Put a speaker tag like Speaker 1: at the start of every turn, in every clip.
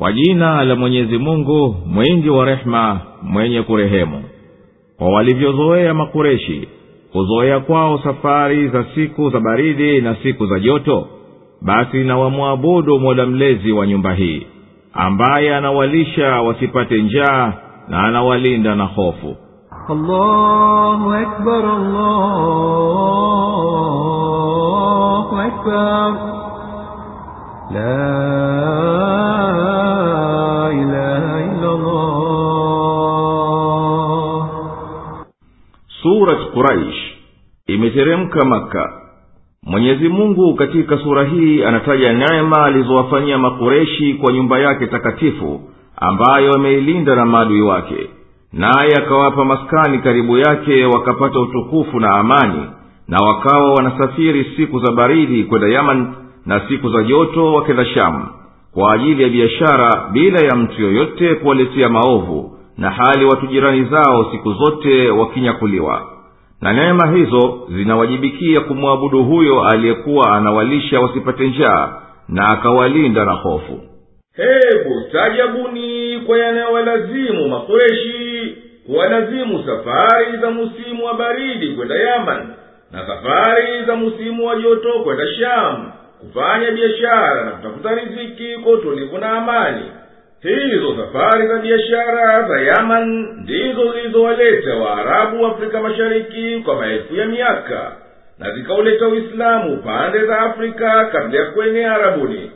Speaker 1: kwa jina la mwenyezi mungu mwingi wa rehema mwenye kurehemu kwa walivyozoea makureshi kuzoea kwao safari za siku za baridi na siku za joto basi nawamwabudu mola mlezi wa nyumba hii ambaye anawalisha wasipate njaa na anawalinda na hofu
Speaker 2: allahu akbar, allahu akbar. La
Speaker 1: surat quraish imeteremka maka mwenyezi mungu katika sura hii anataja neema alizowafanyia makureshi kwa nyumba yake takatifu ambayo ameilinda na maadui wake. Naye akawapa maskani karibu yake wakapata utukufu na amani na wakawa wanasafiri siku za baridi kwenda yaman na siku za joto wakenda shamu kwa ajili ya biashara bila ya mtu yoyote kuwaletea maovu na hali watu jirani zao siku zote wakinyakuliwa na neema hizo zinawajibikia kumwabudu huyo aliyekuwa anawalisha wasipate njaa na akawalinda na hofu.
Speaker 3: Hebu stajabuni kwa yanayowalazimu makureshi kuwalazimu safari za musimu wa baridi kwenda yaman na safari za musimu wa joto kwenda shamu kufanya biashara na kutafuta riziki kwa utulivu na amani hizo safari za biashara za yaman ndizo zilizowaleta waarabu wa afrika mashariki kwa maelfu ya miaka na zikauleta uislamu pande za afrika kabla ya kuenea arabuni.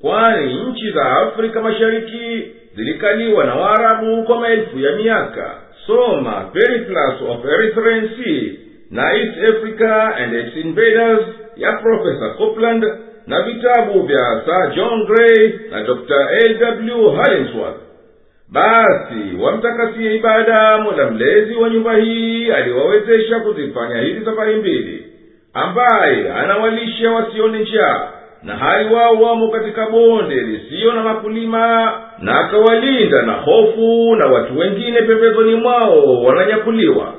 Speaker 3: Kwani nchi za afrika mashariki zilikaliwa na waarabu kwa maelfu ya miaka. Soma periplus of erythraean na east africa and its invaders ya profesa copland na vitabu vya sir john gray na dr lw harensworth basi wamtakasie ibada mola mlezi wa nyumba hii aliwawezesha kuzifanya hizi safari mbili ambaye anawalisha wasione njaa na hali wao wamo katika bonde lisiyo na makulima na akawalinda na hofu na watu wengine pembezoni mwao wananyakuliwa